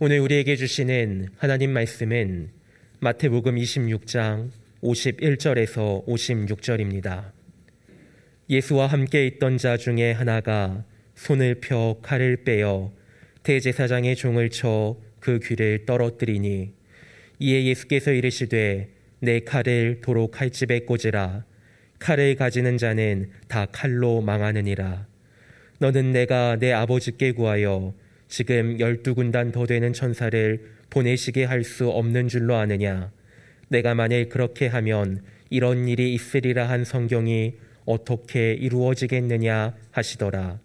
오늘 우리에게 주시는 하나님 말씀은 마태복음 26장 51절에서 56절입니다. 예수와 함께 있던 자 중에 하나가 손을 펴 칼을 빼어 대제사장의 종을 쳐 그 귀를 떨어뜨리니 이에 예수께서 이르시되 내 칼을 도로 칼집에 꽂으라 칼을 가지는 자는 다 칼로 망하느니라 너는 내가 내 아버지께 구하여 지금 열두 군단 더 되는 천사를 보내시게 할 수 없는 줄로 아느냐? 내가 만일 그렇게 하면 이런 일이 있으리라 한 성경이 어떻게 이루어지겠느냐 하시더라.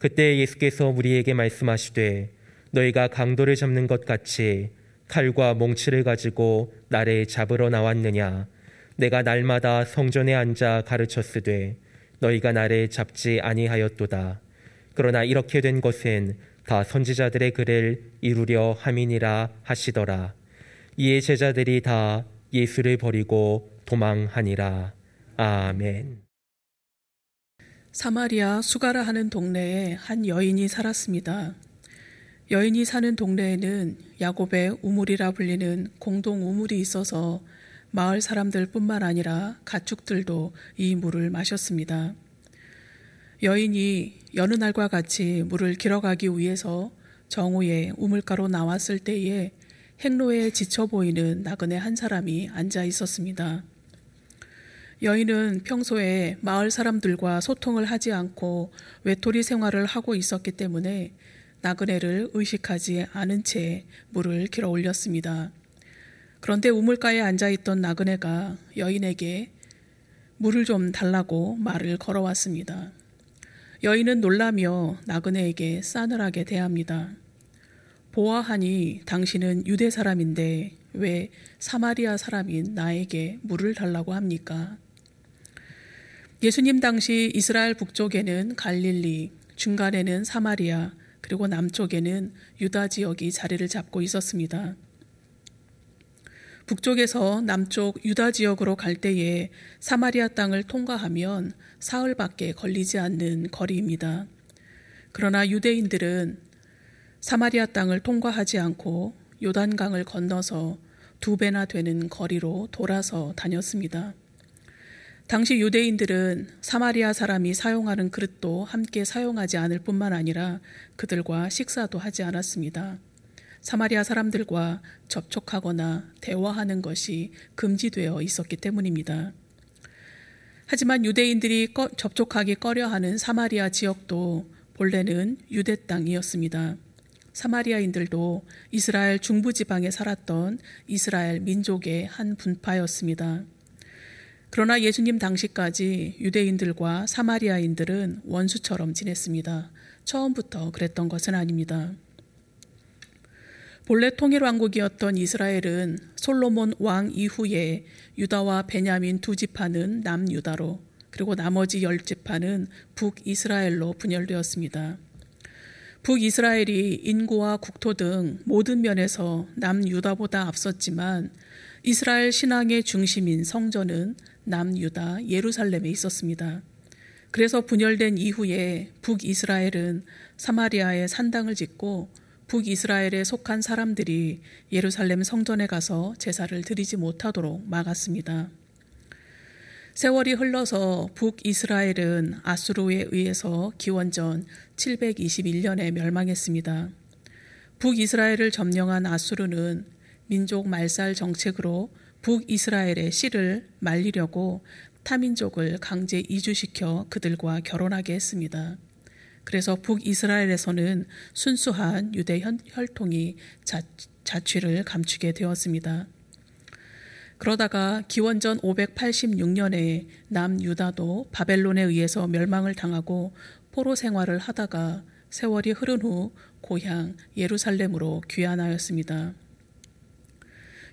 그때 예수께서 우리에게 말씀하시되 너희가 강도를 잡는 것 같이 칼과 몽치를 가지고 나를 잡으러 나왔느냐? 내가 날마다 성전에 앉아 가르쳤으되 너희가 나를 잡지 아니하였도다. 그러나 이렇게 된 것은 다 선지자들의 글을 이루려 함이니라 하시더라. 이에 제자들이 다 예수를 버리고 도망하니라. 아멘. 사마리아 수가라 하는 동네에 한 여인이 살았습니다. 여인이 사는 동네에는 야곱의 우물이라 불리는 공동 우물이 있어서 마을 사람들뿐만 아니라 가축들도 이 물을 마셨습니다. 여인이 여느 날과 같이 물을 길어가기 위해서 정오에 우물가로 나왔을 때에 행로에 지쳐 보이는 나그네 한 사람이 앉아 있었습니다. 여인은 평소에 마을 사람들과 소통을 하지 않고 외톨이 생활을 하고 있었기 때문에 나그네를 의식하지 않은 채 물을 길어 올렸습니다. 그런데 우물가에 앉아 있던 나그네가 여인에게 물을 좀 달라고 말을 걸어왔습니다. 여인은 놀라며 나그네에게 싸늘하게 대합니다. 보아하니 당신은 유대 사람인데 왜 사마리아 사람인 나에게 물을 달라고 합니까? 예수님 당시 이스라엘 북쪽에는 갈릴리, 중간에는 사마리아, 그리고 남쪽에는 유다 지역이 자리를 잡고 있었습니다. 북쪽에서 남쪽 유다 지역으로 갈 때에 사마리아 땅을 통과하면 사흘밖에 걸리지 않는 거리입니다. 그러나 유대인들은 사마리아 땅을 통과하지 않고 요단강을 건너서 두 배나 되는 거리로 돌아서 다녔습니다. 당시 유대인들은 사마리아 사람이 사용하는 그릇도 함께 사용하지 않을 뿐만 아니라 그들과 식사도 하지 않았습니다. 사마리아 사람들과 접촉하거나 대화하는 것이 금지되어 있었기 때문입니다. 하지만 유대인들이 꺼, 접촉하기 꺼려하는 사마리아 지역도 본래는 유대 땅이었습니다. 사마리아인들도 이스라엘 중부지방에 살았던 이스라엘 민족의 한 분파였습니다. 그러나 예수님 당시까지 유대인들과 사마리아인들은 원수처럼 지냈습니다. 처음부터 그랬던 것은 아닙니다. 본래 통일 왕국이었던 이스라엘은 솔로몬 왕 이후에 유다와 베냐민 두 지파는 남유다로 그리고 나머지 열 지파는 북이스라엘로 분열되었습니다. 북이스라엘이 인구와 국토 등 모든 면에서 남유다보다 앞섰지만 이스라엘 신앙의 중심인 성전은 남유다 예루살렘에 있었습니다. 그래서 분열된 이후에 북이스라엘은 사마리아에 산당을 짓고 북이스라엘에 속한 사람들이 예루살렘 성전에 가서 제사를 드리지 못하도록 막았습니다. 세월이 흘러서 북이스라엘은 아수르에 의해서 기원전 721년에 멸망했습니다. 북이스라엘을 점령한 아수르는 민족 말살 정책으로 북이스라엘의 씨를 말리려고 타민족을 강제 이주시켜 그들과 결혼하게 했습니다. 그래서 북이스라엘에서는 순수한 유대 혈통이 자, 자취를 감추게 되었습니다. 그러다가 기원전 586년에 남유다도 바벨론에 의해서 멸망을 당하고 포로 생활을 하다가 세월이 흐른 후 고향 예루살렘으로 귀환하였습니다.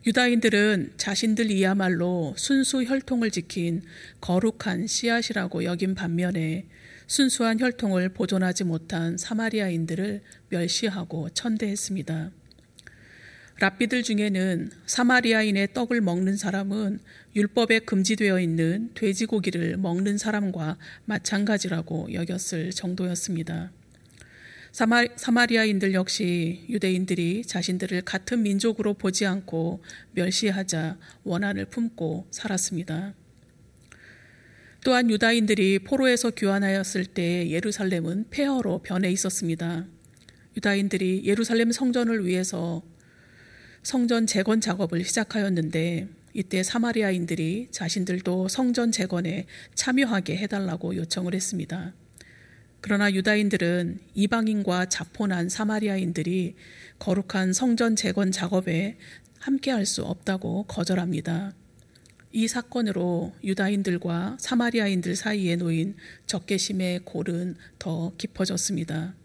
유다인들은 자신들이야말로 순수 혈통을 지킨 거룩한 씨앗이라고 여긴 반면에 순수한 혈통을 보존하지 못한 사마리아인들을 멸시하고 천대했습니다. 랍비들 중에는 사마리아인의 떡을 먹는 사람은 율법에 금지되어 있는 돼지고기를 먹는 사람과 마찬가지라고 여겼을 정도였습니다. 사마 리아인들 역시 유대인들이 자신들을 같은 민족으로 보지 않고 멸시하자 원한을 품고 살았습니다. 또한 유다인들이 포로에서 귀환하였을 때 예루살렘은 폐허로 변해 있었습니다. 유다인들이 예루살렘 성전을 위해서 성전 재건 작업을 시작하였는데 이때 사마리아인들이 자신들도 성전 재건에 참여하게 해달라고 요청을 했습니다. 그러나 유다인들은 이방인과 자포난 사마리아인들이 거룩한 성전 재건 작업에 함께할 수 없다고 거절합니다. 이 사건으로 유다인들과 사마리아인들 사이에 놓인 적개심의 골은 더 깊어졌습니다.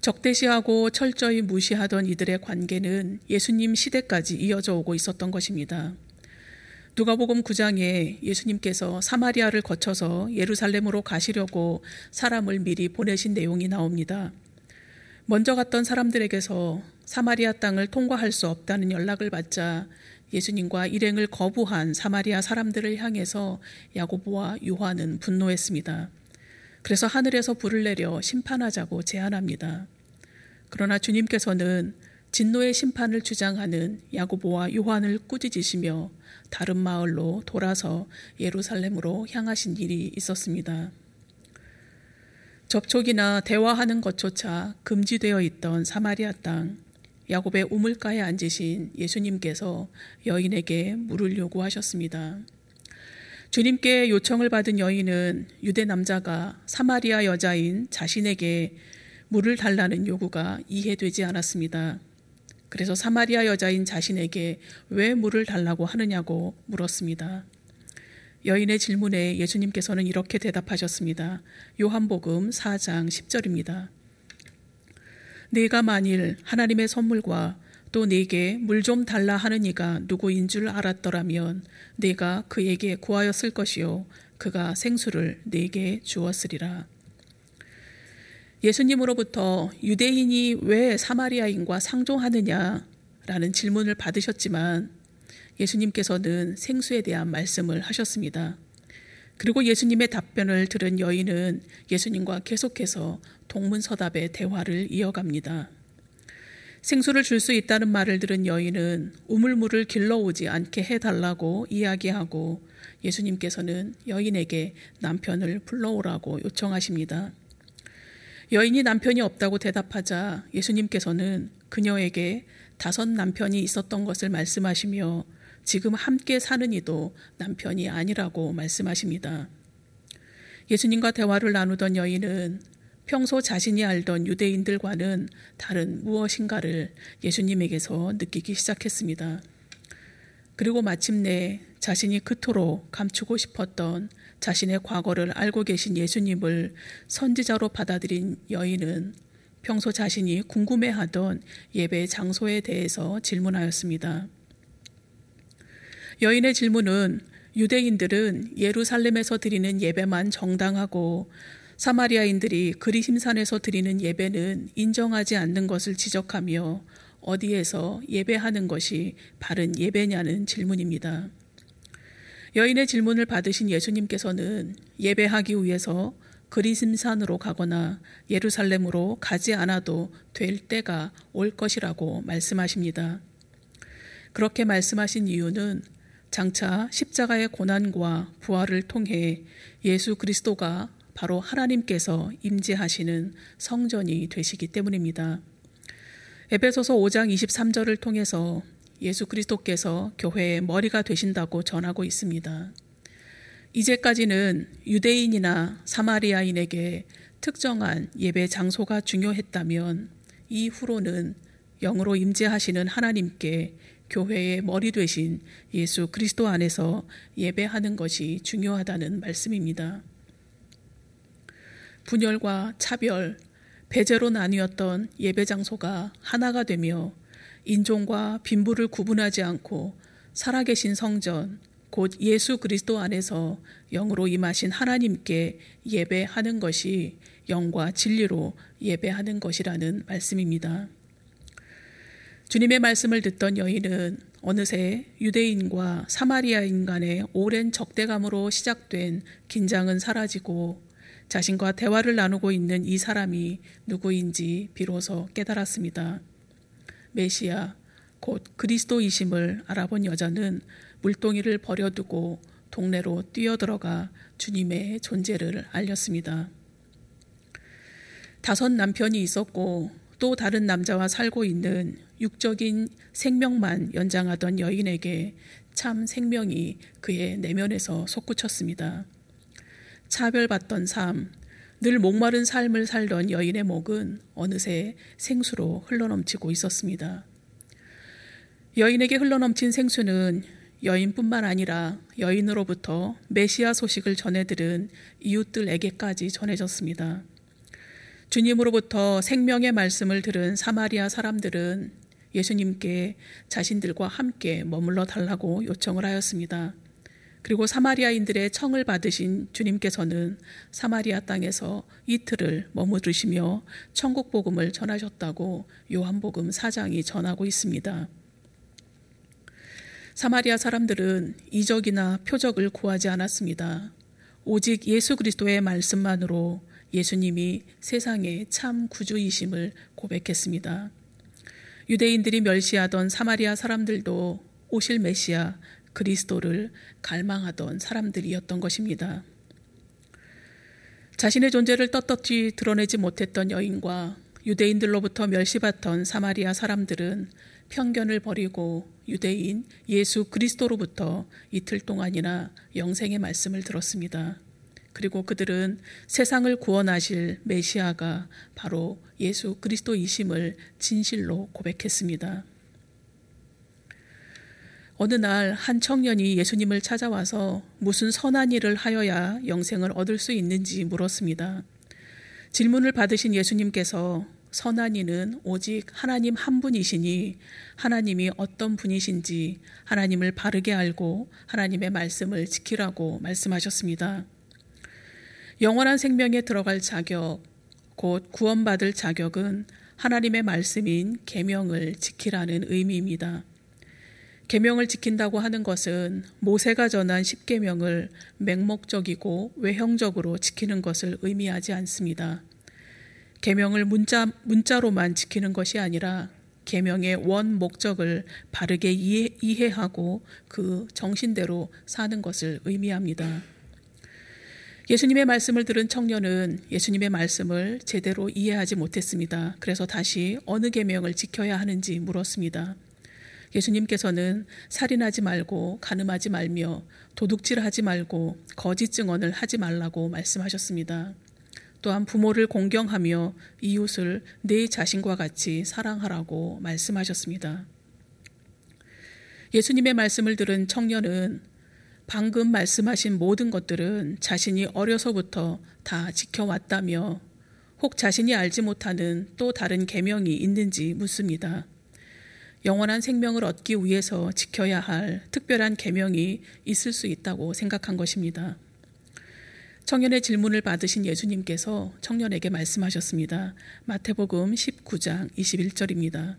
적대시하고 철저히 무시하던 이들의 관계는 예수님 시대까지 이어져 오고 있었던 것입니다. 누가복음 9장에 예수님께서 사마리아를 거쳐서 예루살렘으로 가시려고 사람을 미리 보내신 내용이 나옵니다. 먼저 갔던 사람들에게서 사마리아 땅을 통과할 수 없다는 연락을 받자 예수님과 일행을 거부한 사마리아 사람들을 향해서 야고보와 요한은 분노했습니다. 그래서 하늘에서 불을 내려 심판하자고 제안합니다. 그러나 주님께서는 진노의 심판을 주장하는 야고보와 요한을 꾸짖으시며 다른 마을로 돌아서 예루살렘으로 향하신 일이 있었습니다. 접촉이나 대화하는 것조차 금지되어 있던 사마리아 땅 야곱의 우물가에 앉으신 예수님께서 여인에게 물을 요구하셨습니다. 주님께 요청을 받은 여인은 유대 남자가 사마리아 여자인 자신에게 물을 달라는 요구가 이해되지 않았습니다. 그래서 사마리아 여자인 자신에게 왜 물을 달라고 하느냐고 물었습니다. 여인의 질문에 예수님께서는 이렇게 대답하셨습니다. 요한복음 4장 10절입니다. 네가 만일 하나님의 선물과 또 네게 물 좀 달라 하는 이가 누구인 줄 알았더라면 네가 그에게 구하였을 것이요 그가 생수를 네게 주었으리라. 예수님으로부터 유대인이 왜 사마리아인과 상종하느냐라는 질문을 받으셨지만 예수님께서는 생수에 대한 말씀을 하셨습니다. 그리고 예수님의 답변을 들은 여인은 예수님과 계속해서 동문서답의 대화를 이어갑니다. 생수를 줄 수 있다는 말을 들은 여인은 우물물을 길러오지 않게 해달라고 이야기하고 예수님께서는 여인에게 남편을 불러오라고 요청하십니다. 여인이 남편이 없다고 대답하자 예수님께서는 그녀에게 다섯 남편이 있었던 것을 말씀하시며 지금 함께 사는 이도 남편이 아니라고 말씀하십니다. 예수님과 대화를 나누던 여인은 평소 자신이 알던 유대인들과는 다른 무엇인가를 예수님에게서 느끼기 시작했습니다. 그리고 마침내 자신이 그토록 감추고 싶었던 자신의 과거를 알고 계신 예수님을 선지자로 받아들인 여인은 평소 자신이 궁금해하던 예배 장소에 대해서 질문하였습니다. 여인의 질문은 유대인들은 예루살렘에서 드리는 예배만 정당하고 사마리아인들이 그리심산에서 드리는 예배는 인정하지 않는 것을 지적하며 어디에서 예배하는 것이 바른 예배냐는 질문입니다. 여인의 질문을 받으신 예수님께서는 예배하기 위해서 그리심산으로 가거나 예루살렘으로 가지 않아도 될 때가 올 것이라고 말씀하십니다. 그렇게 말씀하신 이유는 장차 십자가의 고난과 부활을 통해 예수 그리스도가 바로 하나님께서 임재하시는 성전이 되시기 때문입니다. 에베소서 5장 23절을 통해서 예수 그리스도께서 교회의 머리가 되신다고 전하고 있습니다. 이제까지는 유대인이나 사마리아인에게 특정한 예배 장소가 중요했다면 이후로는 영으로 임재하시는 하나님께 교회의 머리 되신 예수 그리스도 안에서 예배하는 것이 중요하다는 말씀입니다. 분열과 차별, 배제로 나뉘었던 예배 장소가 하나가 되며 인종과 빈부를 구분하지 않고 살아계신 성전, 곧 예수 그리스도 안에서 영으로 임하신 하나님께 예배하는 것이 영과 진리로 예배하는 것이라는 말씀입니다. 주님의 말씀을 듣던 여인은 어느새 유대인과 사마리아인 간의 오랜 적대감으로 시작된 긴장은 사라지고 자신과 대화를 나누고 있는 이 사람이 누구인지 비로소 깨달았습니다. 메시아, 곧 그리스도이심을 알아본 여자는 물동이를 버려두고 동네로 뛰어들어가 주님의 존재를 알렸습니다. 다섯 남편이 있었고 또 다른 남자와 살고 있는 육적인 생명만 연장하던 여인에게 참 생명이 그의 내면에서 솟구쳤습니다. 차별받던 삶, 늘 목마른 삶을 살던 여인의 목은 어느새 생수로 흘러넘치고 있었습니다. 여인에게 흘러넘친 생수는 여인뿐만 아니라 여인으로부터 메시아 소식을 전해들은 이웃들에게까지 전해졌습니다. 주님으로부터 생명의 말씀을 들은 사마리아 사람들은 예수님께 자신들과 함께 머물러 달라고 요청을 하였습니다. 그리고 사마리아인들의 청을 받으신 주님께서는 사마리아 땅에서 이틀을 머무르시며 천국 복음을 전하셨다고 요한복음 4장이 전하고 있습니다. 사마리아 사람들은 이적이나 표적을 구하지 않았습니다. 오직 예수 그리스도의 말씀만으로 예수님이 세상의 참 구주이심을 고백했습니다. 유대인들이 멸시하던 사마리아 사람들도 오실 메시아 그리스도를 갈망하던 사람들이었던 것입니다. 자신의 존재를 떳떳이 드러내지 못했던 여인과 유대인들로부터 멸시받던 사마리아 사람들은 편견을 버리고 유대인 예수 그리스도로부터 이틀 동안이나 영생의 말씀을 들었습니다. 그리고 그들은 세상을 구원하실 메시아가 바로 예수 그리스도이심을 진실로 고백했습니다. 어느 날 한 청년이 예수님을 찾아와서 무슨 선한 일을 하여야 영생을 얻을 수 있는지 물었습니다. 질문을 받으신 예수님께서 선한 이는 오직 하나님 한 분이시니 하나님이 어떤 분이신지 하나님을 바르게 알고 하나님의 말씀을 지키라고 말씀하셨습니다. 영원한 생명에 들어갈 자격, 곧 구원받을 자격은 하나님의 말씀인 계명을 지키라는 의미입니다. 계명을 지킨다고 하는 것은 모세가 전한 십계명을 맹목적이고 외형적으로 지키는 것을 의미하지 않습니다. 계명을 문자 문자로만 지키는 것이 아니라 계명의 원 목적을 바르게 이해, 이해하고 그 정신대로 사는 것을 의미합니다. 예수님의 말씀을 들은 청년은 예수님의 말씀을 제대로 이해하지 못했습니다. 그래서 다시 어느 계명을 지켜야 하는지 물었습니다. 예수님께서는 살인하지 말고 가늠하지 말며 도둑질하지 말고 거짓 증언을 하지 말라고 말씀하셨습니다. 또한 부모를 공경하며 이웃을 내 자신과 같이 사랑하라고 말씀하셨습니다. 예수님의 말씀을 들은 청년은 방금 말씀하신 모든 것들은 자신이 어려서부터 다 지켜왔다며 혹 자신이 알지 못하는 또 다른 계명이 있는지 묻습니다. 영원한 생명을 얻기 위해서 지켜야 할 특별한 계명이 있을 수 있다고 생각한 것입니다. 청년의 질문을 받으신 예수님께서 청년에게 말씀하셨습니다. 마태복음 19장 21절입니다.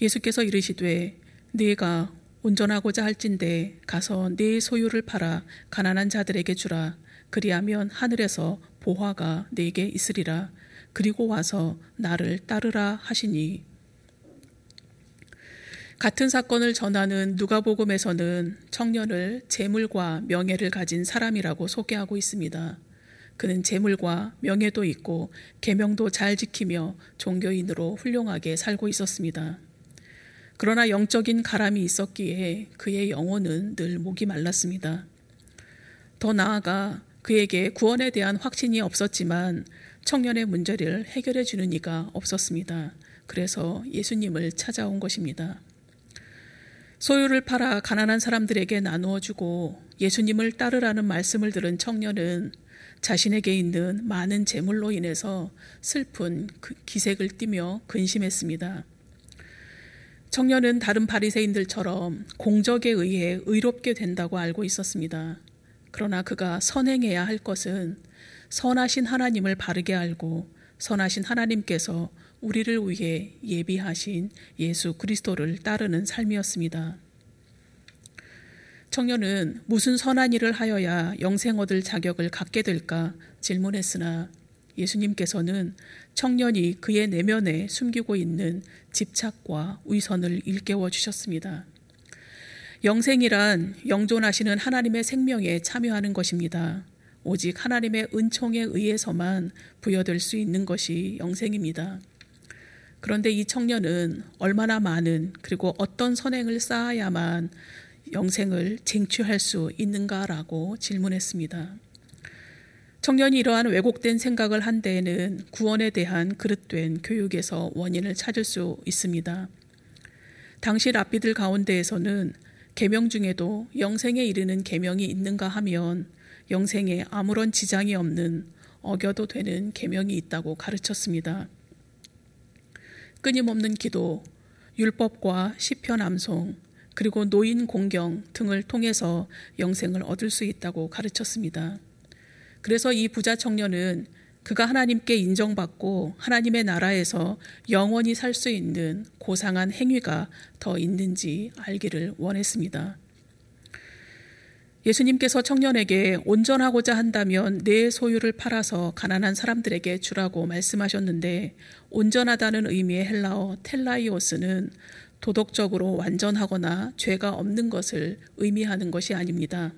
예수께서 이르시되 네가 운전하고자 할진대 가서 네 소유를 팔아 가난한 자들에게 주라. 그리하면 하늘에서 보화가 네게 있으리라. 그리고 와서 나를 따르라 하시니 같은 사건을 전하는 누가복음에서는 청년을 재물과 명예를 가진 사람이라고 소개하고 있습니다. 그는 재물과 명예도 있고 계명도 잘 지키며 종교인으로 훌륭하게 살고 있었습니다. 그러나 영적인 가람이 있었기에 그의 영혼은 늘 목이 말랐습니다. 더 나아가 그에게 구원에 대한 확신이 없었지만 청년의 문제를 해결해 주는 이가 없었습니다. 그래서 예수님을 찾아온 것입니다. 소유를 팔아 가난한 사람들에게 나누어 주고 예수님을 따르라는 말씀을 들은 청년은 자신에게 있는 많은 재물로 인해서 슬픈 그 기색을 띠며 근심했습니다. 청년은 다른 바리새인들처럼 공적에 의해 의롭게 된다고 알고 있었습니다. 그러나 그가 선행해야 할 것은 선하신 하나님을 바르게 알고 선하신 하나님께서 우리를 위해 예비하신 예수 그리스도를 따르는 삶이었습니다. 청년은 무슨 선한 일을 하여야 영생 얻을 자격을 갖게 될까 질문했으나 예수님께서는 청년이 그의 내면에 숨기고 있는 집착과 위선을 일깨워 주셨습니다. 영생이란 영존하시는 하나님의 생명에 참여하는 것입니다. 오직 하나님의 은총에 의해서만 부여될 수 있는 것이 영생입니다. 그런데 이 청년은 얼마나 많은 그리고 어떤 선행을 쌓아야만 영생을 쟁취할 수 있는가라고 질문했습니다. 청년이 이러한 왜곡된 생각을 한 데에는 구원에 대한 그릇된 교육에서 원인을 찾을 수 있습니다. 당시 랍비들 가운데에서는 계명 중에도 영생에 이르는 계명이 있는가 하면 영생에 아무런 지장이 없는 어겨도 되는 계명이 있다고 가르쳤습니다. 끊임없는 기도, 율법과 시편 암송, 그리고 노인 공경 등을 통해서 영생을 얻을 수 있다고 가르쳤습니다. 그래서 이 부자 청년은 그가 하나님께 인정받고 하나님의 나라에서 영원히 살 수 있는 고상한 행위가 더 있는지 알기를 원했습니다. 예수님께서 청년에게 온전하고자 한다면 내 소유를 팔아서 가난한 사람들에게 주라고 말씀하셨는데 온전하다는 의미의 헬라어 텔라이오스는 도덕적으로 완전하거나 죄가 없는 것을 의미하는 것이 아닙니다.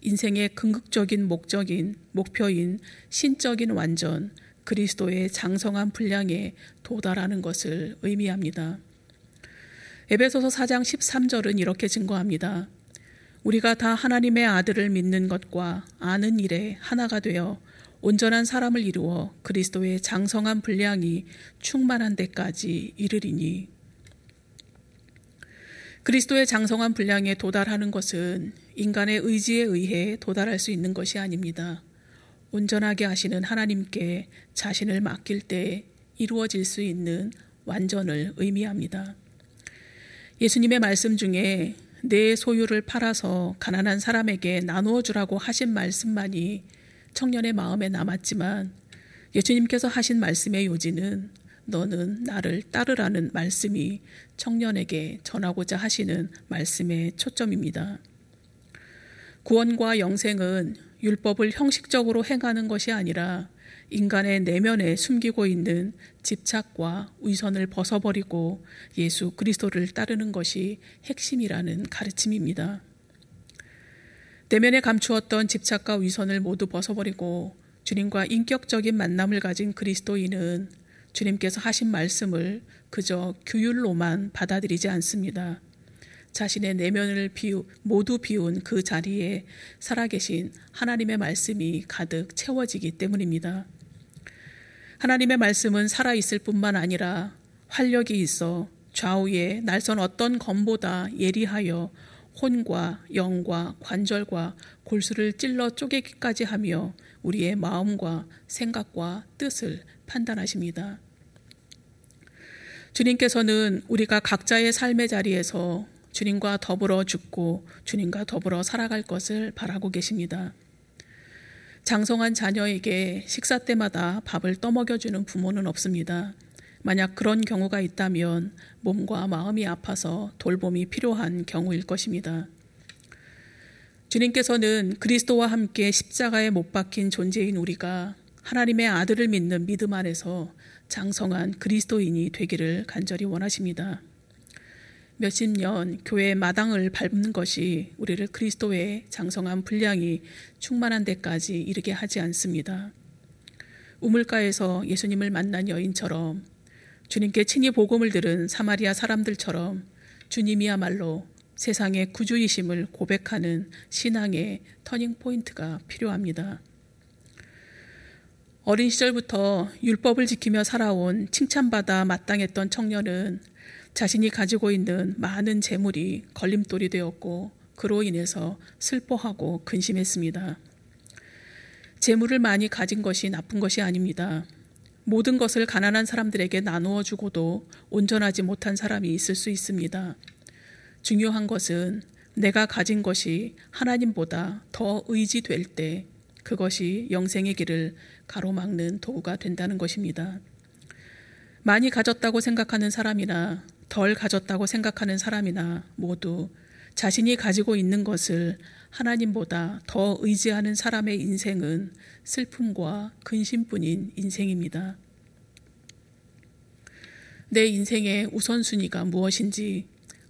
인생의 궁극적인 목적인 목표인 신적인 완전 그리스도의 장성한 분량에 도달하는 것을 의미합니다. 에베소서 4장 13절은 이렇게 증거합니다. 우리가 다 하나님의 아들을 믿는 것과 아는 일에 하나가 되어 온전한 사람을 이루어 그리스도의 장성한 분량이 충만한 데까지 이르리니 그리스도의 장성한 분량에 도달하는 것은 인간의 의지에 의해 도달할 수 있는 것이 아닙니다. 온전하게 하시는 하나님께 자신을 맡길 때 이루어질 수 있는 완전을 의미합니다. 예수님의 말씀 중에 내 소유를 팔아서 가난한 사람에게 나누어 주라고 하신 말씀만이 청년의 마음에 남았지만 예수님께서 하신 말씀의 요지는 너는 나를 따르라는 말씀이 청년에게 전하고자 하시는 말씀의 초점입니다. 구원과 영생은 율법을 형식적으로 행하는 것이 아니라 인간의 내면에 숨기고 있는 집착과 위선을 벗어버리고 예수 그리스도를 따르는 것이 핵심이라는 가르침입니다. 내면에 감추었던 집착과 위선을 모두 벗어버리고 주님과 인격적인 만남을 가진 그리스도인은 주님께서 하신 말씀을 그저 규율로만 받아들이지 않습니다. 자신의 내면을 비우, 모두 비운 그 자리에 살아계신 하나님의 말씀이 가득 채워지기 때문입니다. 하나님의 말씀은 살아있을 뿐만 아니라 활력이 있어 좌우에 날선 어떤 검보다 예리하여 혼과 영과 관절과 골수를 찔러 쪼개기까지 하며 우리의 마음과 생각과 뜻을 판단하십니다. 주님께서는 우리가 각자의 삶의 자리에서 주님과 더불어 죽고 주님과 더불어 살아갈 것을 바라고 계십니다. 장성한 자녀에게 식사 때마다 밥을 떠먹여주는 부모는 없습니다. 만약 그런 경우가 있다면 몸과 마음이 아파서 돌봄이 필요한 경우일 것입니다. 주님께서는 그리스도와 함께 십자가에 못 박힌 존재인 우리가 하나님의 아들을 믿는 믿음 안에서 장성한 그리스도인이 되기를 간절히 원하십니다. 몇십 년 교회 마당을 밟는 것이 우리를 그리스도의 장성한 분량이 충만한 데까지 이르게 하지 않습니다. 우물가에서 예수님을 만난 여인처럼 주님께 친히 복음을 들은 사마리아 사람들처럼 주님이야말로 세상의 구주이심을 고백하는 신앙의 터닝 포인트가 필요합니다. 어린 시절부터 율법을 지키며 살아온 칭찬받아 마땅했던 청년은 자신이 가지고 있는 많은 재물이 걸림돌이 되었고 그로 인해서 슬퍼하고 근심했습니다. 재물을 많이 가진 것이 나쁜 것이 아닙니다. 모든 것을 가난한 사람들에게 나누어 주고도 온전하지 못한 사람이 있을 수 있습니다. 중요한 것은 내가 가진 것이 하나님보다 더 의지될 때 그것이 영생의 길을 가로막는 도구가 된다는 것입니다. 많이 가졌다고 생각하는 사람이나 덜 가졌다고 생각하는 사람이나 모두 자신이 가지고 있는 것을 하나님보다 더 의지하는 사람의 인생은 슬픔과 근심뿐인 인생입니다. 내 인생의 우선순위가 무엇인지,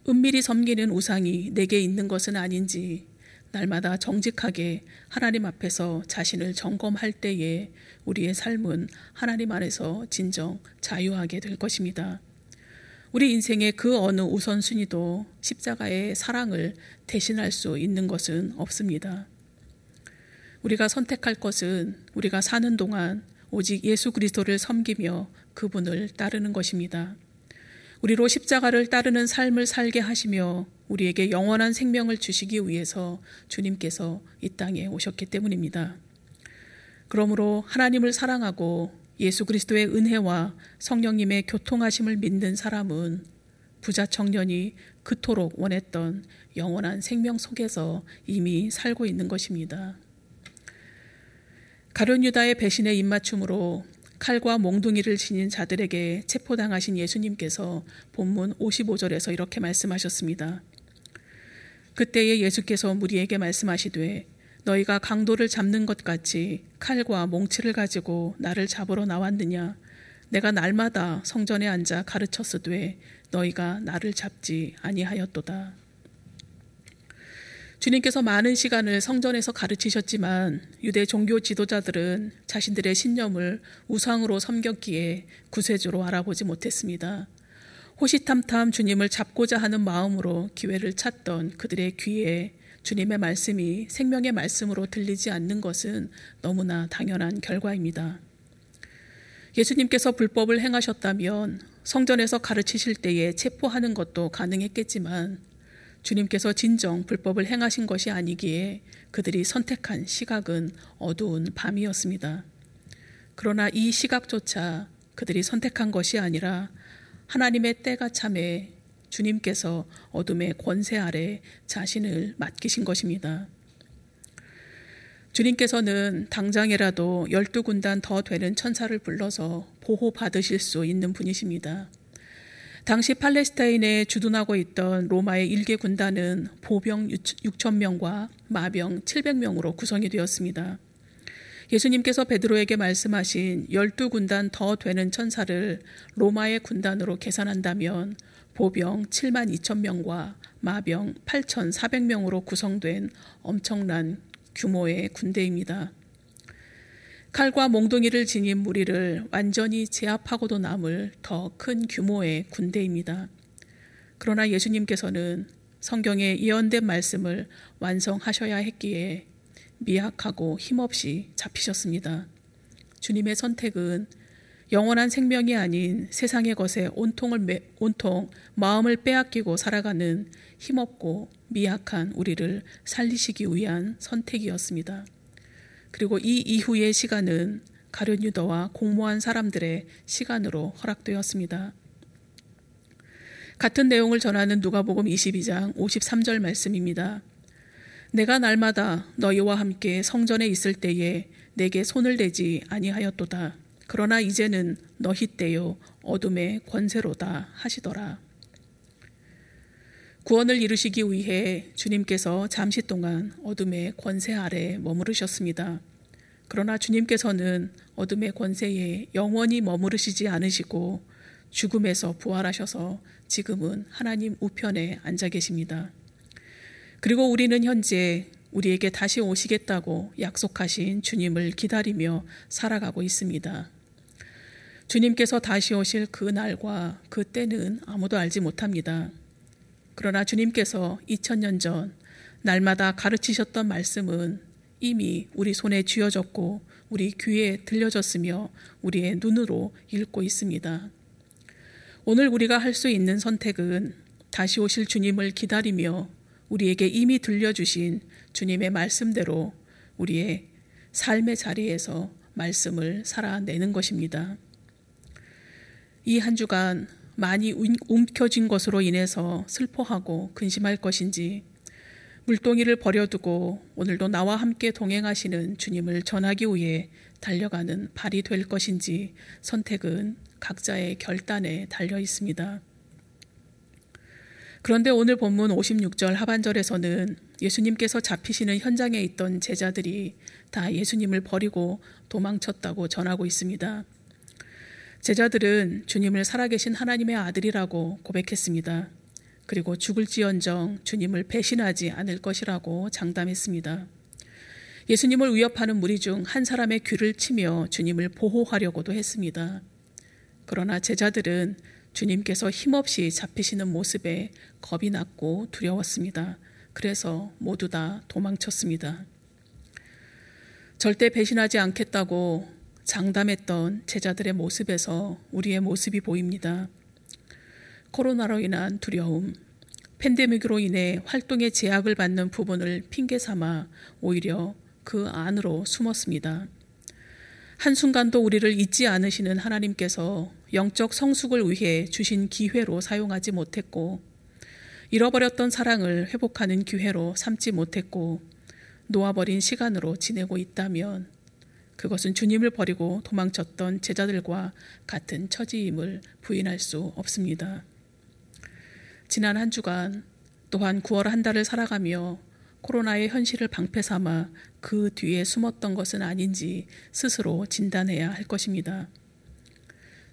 은밀히 섬기는 우상이 내게 있는 것은 아닌지, 날마다 정직하게 하나님 앞에서 자신을 점검할 때에 우리의 삶은 하나님 안에서 진정 자유하게 될 것입니다. 우리 인생의 그 어느 우선순위도 십자가의 사랑을 대신할 수 있는 것은 없습니다. 우리가 선택할 것은 우리가 사는 동안 오직 예수 그리스도를 섬기며 그분을 따르는 것입니다. 우리로 십자가를 따르는 삶을 살게 하시며 우리에게 영원한 생명을 주시기 위해서 주님께서 이 땅에 오셨기 때문입니다. 그러므로 하나님을 사랑하고 예수 그리스도의 은혜와 성령님의 교통하심을 믿는 사람은 부자 청년이 그토록 원했던 영원한 생명 속에서 이미 살고 있는 것입니다. 가룟 유다의 배신의 입맞춤으로 칼과 몽둥이를 지닌 자들에게 체포당하신 예수님께서 본문 55절에서 이렇게 말씀하셨습니다. 그때에 예수께서 무리에게 말씀하시되 너희가 강도를 잡는 것 같이 칼과 몽치를 가지고 나를 잡으러 나왔느냐 내가 날마다 성전에 앉아 가르쳤으되 너희가 나를 잡지 아니하였도다. 주님께서 많은 시간을 성전에서 가르치셨지만 유대 종교 지도자들은 자신들의 신념을 우상으로 섬겼기에 구세주로 알아보지 못했습니다. 호시탐탐 주님을 잡고자 하는 마음으로 기회를 찾던 그들의 귀에 주님의 말씀이 생명의 말씀으로 들리지 않는 것은 너무나 당연한 결과입니다. 예수님께서 불법을 행하셨다면 성전에서 가르치실 때에 체포하는 것도 가능했겠지만 주님께서 진정 불법을 행하신 것이 아니기에 그들이 선택한 시각은 어두운 밤이었습니다. 그러나 이 시각조차 그들이 선택한 것이 아니라 하나님의 때가 참에 주님께서 어둠의 권세 아래 자신을 맡기신 것입니다. 주님께서는 당장이라도 열두 군단 더 되는 천사를 불러서 보호받으실 수 있는 분이십니다. 당시 팔레스타인에 주둔하고 있던 로마의 일개 군단은 보병 6천 명과 마병 700명으로 구성이 되었습니다. 예수님께서 베드로에게 말씀하신 열두 군단 더 되는 천사를 로마의 군단으로 계산한다면 보병 7만 2천 명과 마병 8,400명으로 구성된 엄청난 규모의 군대입니다. 칼과 몽둥이를 지닌 무리를 완전히 제압하고도 남을 더 큰 규모의 군대입니다. 그러나 예수님께서는 성경에 예언된 말씀을 완성하셔야 했기에 미약하고 힘없이 잡히셨습니다. 주님의 선택은 영원한 생명이 아닌 세상의 것에 온통을 매, 온통 마음을 빼앗기고 살아가는 힘없고 미약한 우리를 살리시기 위한 선택이었습니다. 그리고 이 이후의 시간은 가룟 유다와 공모한 사람들의 시간으로 허락되었습니다. 같은 내용을 전하는 누가복음 22장 53절 말씀입니다. 내가 날마다 너희와 함께 성전에 있을 때에 내게 손을 대지 아니하였도다. 그러나 이제는 너희 때요 어둠의 권세로다 하시더라. 구원을 이루시기 위해 주님께서 잠시 동안 어둠의 권세 아래 머무르셨습니다. 그러나 주님께서는 어둠의 권세에 영원히 머무르시지 않으시고 죽음에서 부활하셔서 지금은 하나님 우편에 앉아 계십니다. 그리고 우리는 현재 우리에게 다시 오시겠다고 약속하신 주님을 기다리며 살아가고 있습니다. 주님께서 다시 오실 그 날과 그 때는 아무도 알지 못합니다. 그러나 주님께서 2000년 전 날마다 가르치셨던 말씀은 이미 우리 손에 쥐어졌고 우리 귀에 들려졌으며 우리의 눈으로 읽고 있습니다. 오늘 우리가 할 수 있는 선택은 다시 오실 주님을 기다리며 우리에게 이미 들려주신 주님의 말씀대로 우리의 삶의 자리에서 말씀을 살아내는 것입니다. 이 한 주간 많이 움켜쥔 것으로 인해서 슬퍼하고 근심할 것인지 물동이를 버려두고 오늘도 나와 함께 동행하시는 주님을 전하기 위해 달려가는 발이 될 것인지 선택은 각자의 결단에 달려 있습니다. 그런데 오늘 본문 56절 하반절에서는 예수님께서 잡히시는 현장에 있던 제자들이 다 예수님을 버리고 도망쳤다고 전하고 있습니다. 제자들은 주님을 살아계신 하나님의 아들이라고 고백했습니다. 그리고 죽을지언정 주님을 배신하지 않을 것이라고 장담했습니다. 예수님을 위협하는 무리 중 한 사람의 귀를 치며 주님을 보호하려고도 했습니다. 그러나 제자들은 주님께서 힘없이 잡히시는 모습에 겁이 났고 두려웠습니다. 그래서 모두 다 도망쳤습니다. 절대 배신하지 않겠다고 장담했던 제자들의 모습에서 우리의 모습이 보입니다. 코로나로 인한 두려움, 팬데믹으로 인해 활동에 제약을 받는 부분을 핑계 삼아 오히려 그 안으로 숨었습니다. 한순간도 우리를 잊지 않으시는 하나님께서 영적 성숙을 위해 주신 기회로 사용하지 못했고, 잃어버렸던 사랑을 회복하는 기회로 삼지 못했고, 놓아버린 시간으로 지내고 있다면, 그것은 주님을 버리고 도망쳤던 제자들과 같은 처지임을 부인할 수 없습니다. 지난 한 주간 또한 9월 한 달을 살아가며 코로나의 현실을 방패 삼아 그 뒤에 숨었던 것은 아닌지 스스로 진단해야 할 것입니다.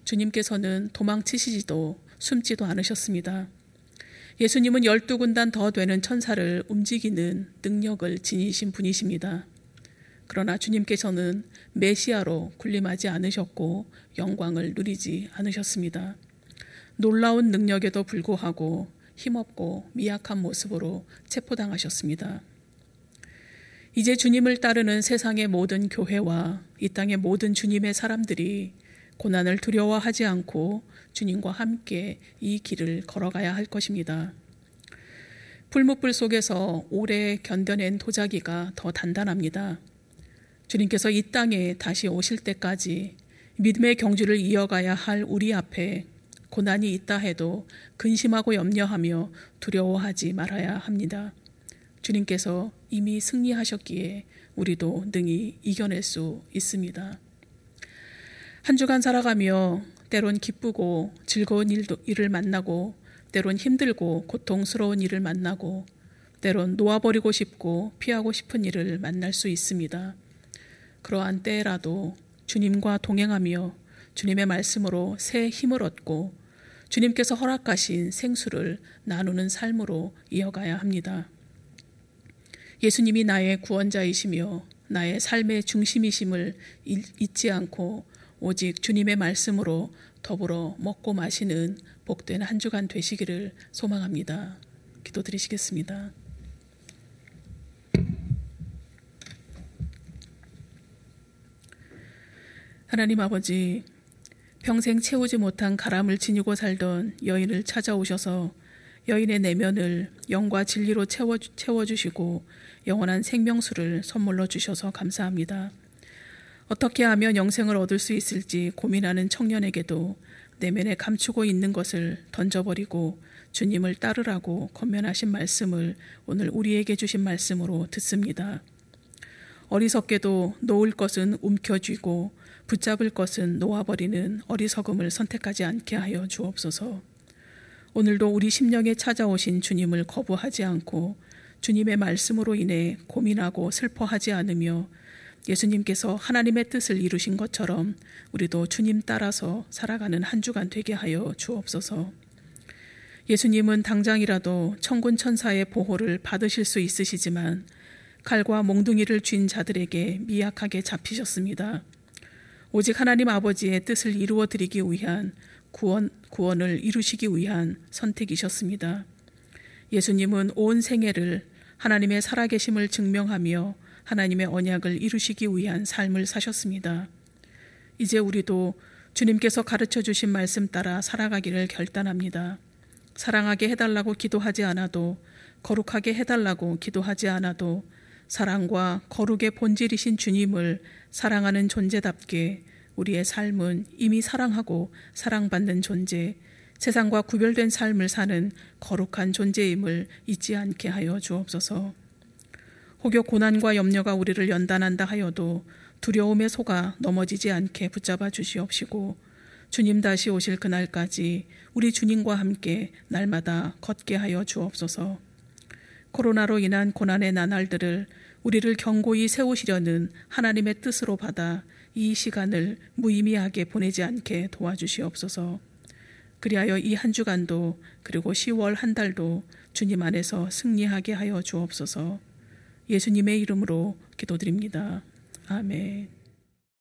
주님께서는 도망치시지도 숨지도 않으셨습니다. 예수님은 열두 군단 더 되는 천사를 움직이는 능력을 지니신 분이십니다. 그러나 주님께서는 메시아로 군림하지 않으셨고 영광을 누리지 않으셨습니다. 놀라운 능력에도 불구하고 힘없고 미약한 모습으로 체포당하셨습니다. 이제 주님을 따르는 세상의 모든 교회와 이 땅의 모든 주님의 사람들이 고난을 두려워하지 않고 주님과 함께 이 길을 걸어가야 할 것입니다. 불무불 속에서 오래 견뎌낸 도자기가 더 단단합니다. 주님께서 이 땅에 다시 오실 때까지 믿음의 경주를 이어가야 할 우리 앞에 고난이 있다 해도 근심하고 염려하며 두려워하지 말아야 합니다. 주님께서 이미 승리하셨기에 우리도 능히 이겨낼 수 있습니다. 한 주간 살아가며 때론 기쁘고 즐거운 일도, 일을 만나고 때론 힘들고 고통스러운 일을 만나고 때론 놓아버리고 싶고 피하고 싶은 일을 만날 수 있습니다. 그러한 때라도 주님과 동행하며 주님의 말씀으로 새 힘을 얻고 주님께서 허락하신 생수를 나누는 삶으로 이어가야 합니다. 예수님이 나의 구원자이시며 나의 삶의 중심이심을 잊지 않고 오직 주님의 말씀으로 더불어 먹고 마시는 복된 한 주간 되시기를 소망합니다. 기도드리시겠습니다. 하나님 아버지, 평생 채우지 못한 가람을 지니고 살던 여인을 찾아오셔서 여인의 내면을 영과 진리로 채워, 채워주시고 영원한 생명수를 선물로 주셔서 감사합니다. 어떻게 하면 영생을 얻을 수 있을지 고민하는 청년에게도 내면에 감추고 있는 것을 던져버리고 주님을 따르라고 권면하신 말씀을 오늘 우리에게 주신 말씀으로 듣습니다. 어리석게도 놓을 것은 움켜쥐고 붙잡을 것은 놓아버리는 어리석음을 선택하지 않게 하여 주옵소서. 오늘도 우리 심령에 찾아오신 주님을 거부하지 않고 주님의 말씀으로 인해 고민하고 슬퍼하지 않으며 예수님께서 하나님의 뜻을 이루신 것처럼 우리도 주님 따라서 살아가는 한 주간 되게 하여 주옵소서. 예수님은 당장이라도 천군 천사의 보호를 받으실 수 있으시지만 칼과 몽둥이를 쥔 자들에게 미약하게 잡히셨습니다. 오직 하나님 아버지의 뜻을 이루어 드리기 위한 구원, 구원을 이루시기 위한 선택이셨습니다. 예수님은 온 생애를 하나님의 살아계심을 증명하며 하나님의 언약을 이루시기 위한 삶을 사셨습니다. 이제 우리도 주님께서 가르쳐 주신 말씀 따라 살아가기를 결단합니다. 사랑하게 해달라고 기도하지 않아도 거룩하게 해달라고 기도하지 않아도 사랑과 거룩의 본질이신 주님을 사랑하는 존재답게 우리의 삶은 이미 사랑하고 사랑받는 존재, 세상과 구별된 삶을 사는 거룩한 존재임을 잊지 않게 하여 주옵소서. 혹여 고난과 염려가 우리를 연단한다 하여도 두려움에 속아 넘어지지 않게 붙잡아 주시옵시고 주님 다시 오실 그날까지 우리 주님과 함께 날마다 걷게 하여 주옵소서. 코로나로 인한 고난의 나날들을 우리를 경고히 세우시려는 하나님의 뜻으로 받아 이 시간을 무의미하게 보내지 않게 도와주시옵소서. 그리하여 이 한 주간도 그리고 10월 한 달도 주님 안에서 승리하게 하여 주옵소서. 예수님의 이름으로 기도드립니다. 아멘.